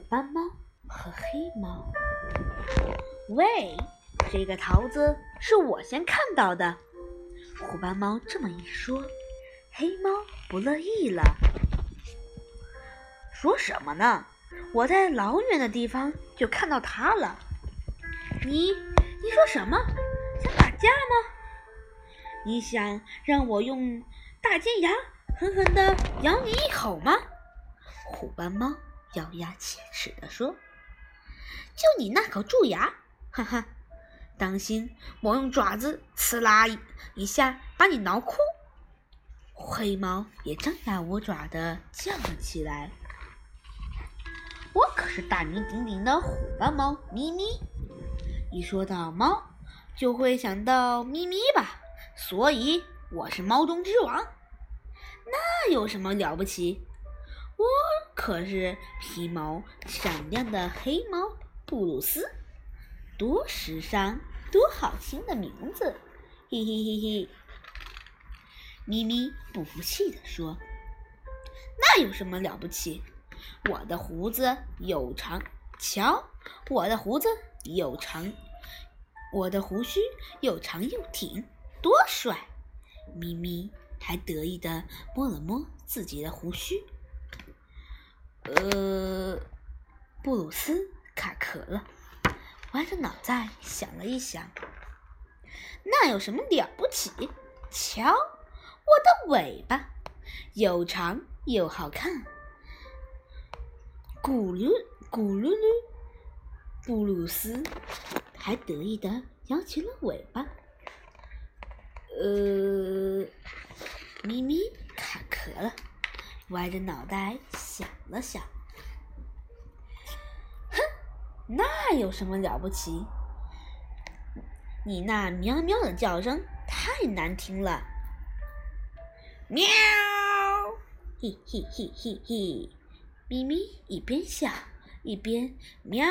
虎斑猫和黑猫。喂，这个桃子是我先看到的。虎斑猫这么一说，黑猫不乐意了。说什么呢？我在老远的地方就看到它了。你，你说什么？想打架吗？你想让我用大尖牙狠狠地咬你一口吗？虎斑猫咬牙切齿地说：“就你那口蛀牙，哈哈，当心我用爪子刺啦一下把你挠哭！”黑猫也张牙舞爪地叫了起来：“我可是大名鼎鼎的虎斑猫咪咪，一说到猫，就会想到咪咪吧？所以我是猫中之王，那有什么了不起？”我可是皮毛闪亮的黑猫布鲁斯，多时尚，多好听的名字！嘿嘿嘿嘿。咪咪不服气地说：“那有什么了不起？我的胡子又长，瞧，我的胡子又长，我的胡须又长又挺，多帅！”咪咪还得意地摸了摸自己的胡须。呃，布鲁斯卡壳了，歪着脑袋想了一想，那有什么了不起？瞧，我的尾巴又长又好看，咕噜咕噜噜。布鲁斯还得意的摇起了尾巴。呃，咪咪卡壳了。歪着脑袋想了想，哼，那有什么了不起？你那喵喵的叫声太难听了。喵，嘿嘿嘿嘿嘿，咪咪一边笑一边喵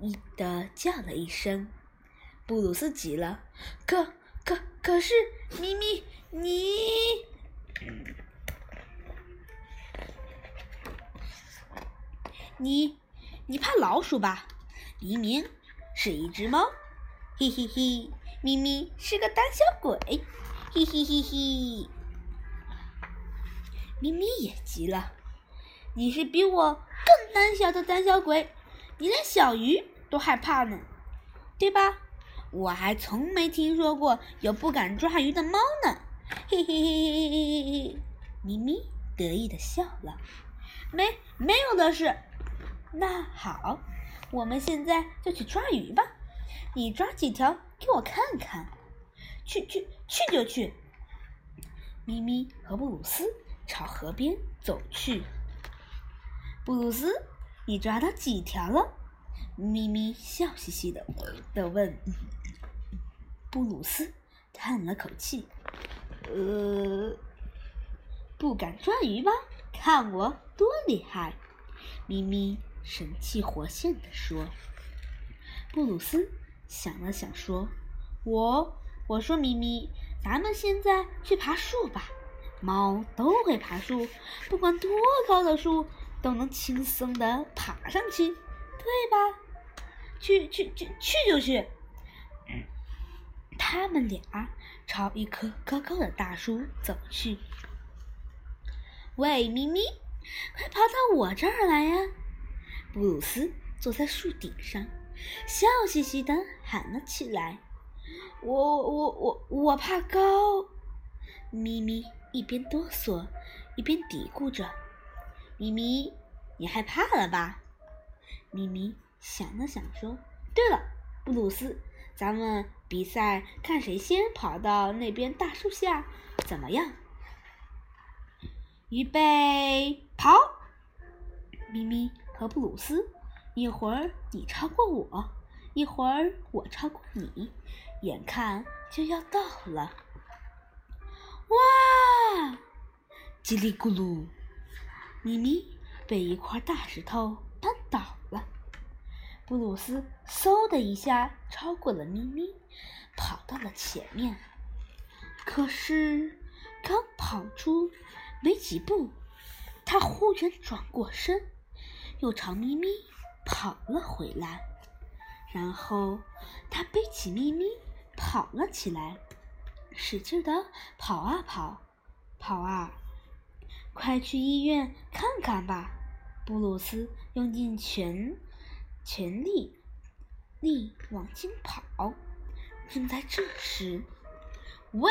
一的叫了一声。布鲁斯急了，可可可是，咪咪你。你，你怕老鼠吧？明明是一只猫，嘿嘿嘿！咪咪是个胆小鬼，嘿嘿嘿嘿！咪咪也急了，你是比我更胆小的胆小鬼，你连小鱼都害怕呢，对吧？我还从没听说过有不敢抓鱼的猫呢，嘿嘿嘿嘿嘿嘿嘿！咪咪得意的笑了，没没有的事。那好，我们现在就去抓鱼吧。你抓几条给我看看。去去去就去。咪咪和布鲁斯朝河边走去。布鲁斯，你抓到几条了？咪咪笑嘻嘻的的问。布鲁斯叹了口气，呃，不敢抓鱼吧？看我多厉害！咪咪。神气活现地说：“布鲁斯想了想，说：‘我我说咪咪，咱们现在去爬树吧。猫都会爬树，不管多高的树都能轻松地爬上去，对吧？’去去去去就去。他们俩朝一棵高高的大树走去。喂，咪咪，快爬到我这儿来呀！”布鲁斯坐在树顶上，笑嘻嘻的喊了起来：“我我我我怕高！”咪咪一边哆嗦，一边嘀咕着：“咪咪，你害怕了吧？”咪咪想了想说：“对了，布鲁斯，咱们比赛看谁先跑到那边大树下，怎么样？”预备，跑！咪咪。和布鲁斯，一会儿你超过我，一会儿我超过你，眼看就要到了。哇！叽里咕噜，咪咪被一块大石头绊倒了。布鲁斯嗖的一下超过了咪咪，跑到了前面。可是刚跑出没几步，他忽然转过身。又朝咪咪跑了回来，然后他背起咪咪跑了起来，使劲的跑啊跑，跑啊！快去医院看看吧！布鲁斯用尽全全力力往前跑。正在这时，喂，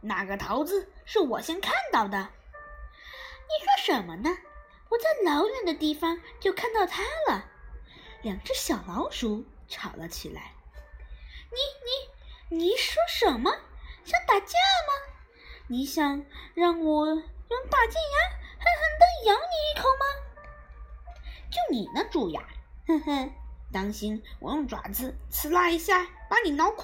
那个桃子是我先看到的。你说什么呢？我在老远的地方就看到它了。两只小老鼠吵了起来。你你你说什么？想打架吗？你想让我用大尖牙狠狠地咬你一口吗？就你那蛀牙，哼哼，当心我用爪子刺啦一下把你挠哭。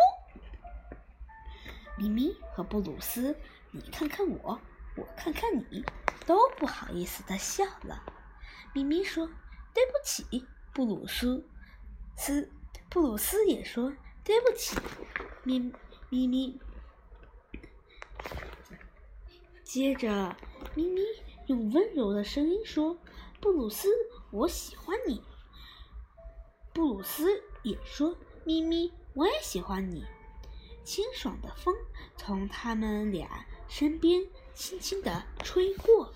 咪咪和布鲁斯，你看看我，我看看你，都不好意思的笑了。咪咪说：“对不起。”布鲁斯斯布鲁斯也说：“对不起。”咪咪咪。接着，咪咪用温柔的声音说：“布鲁斯，我喜欢你。”布鲁斯也说：“咪咪，我也喜欢你。”清爽的风从他们俩身边轻轻地吹过。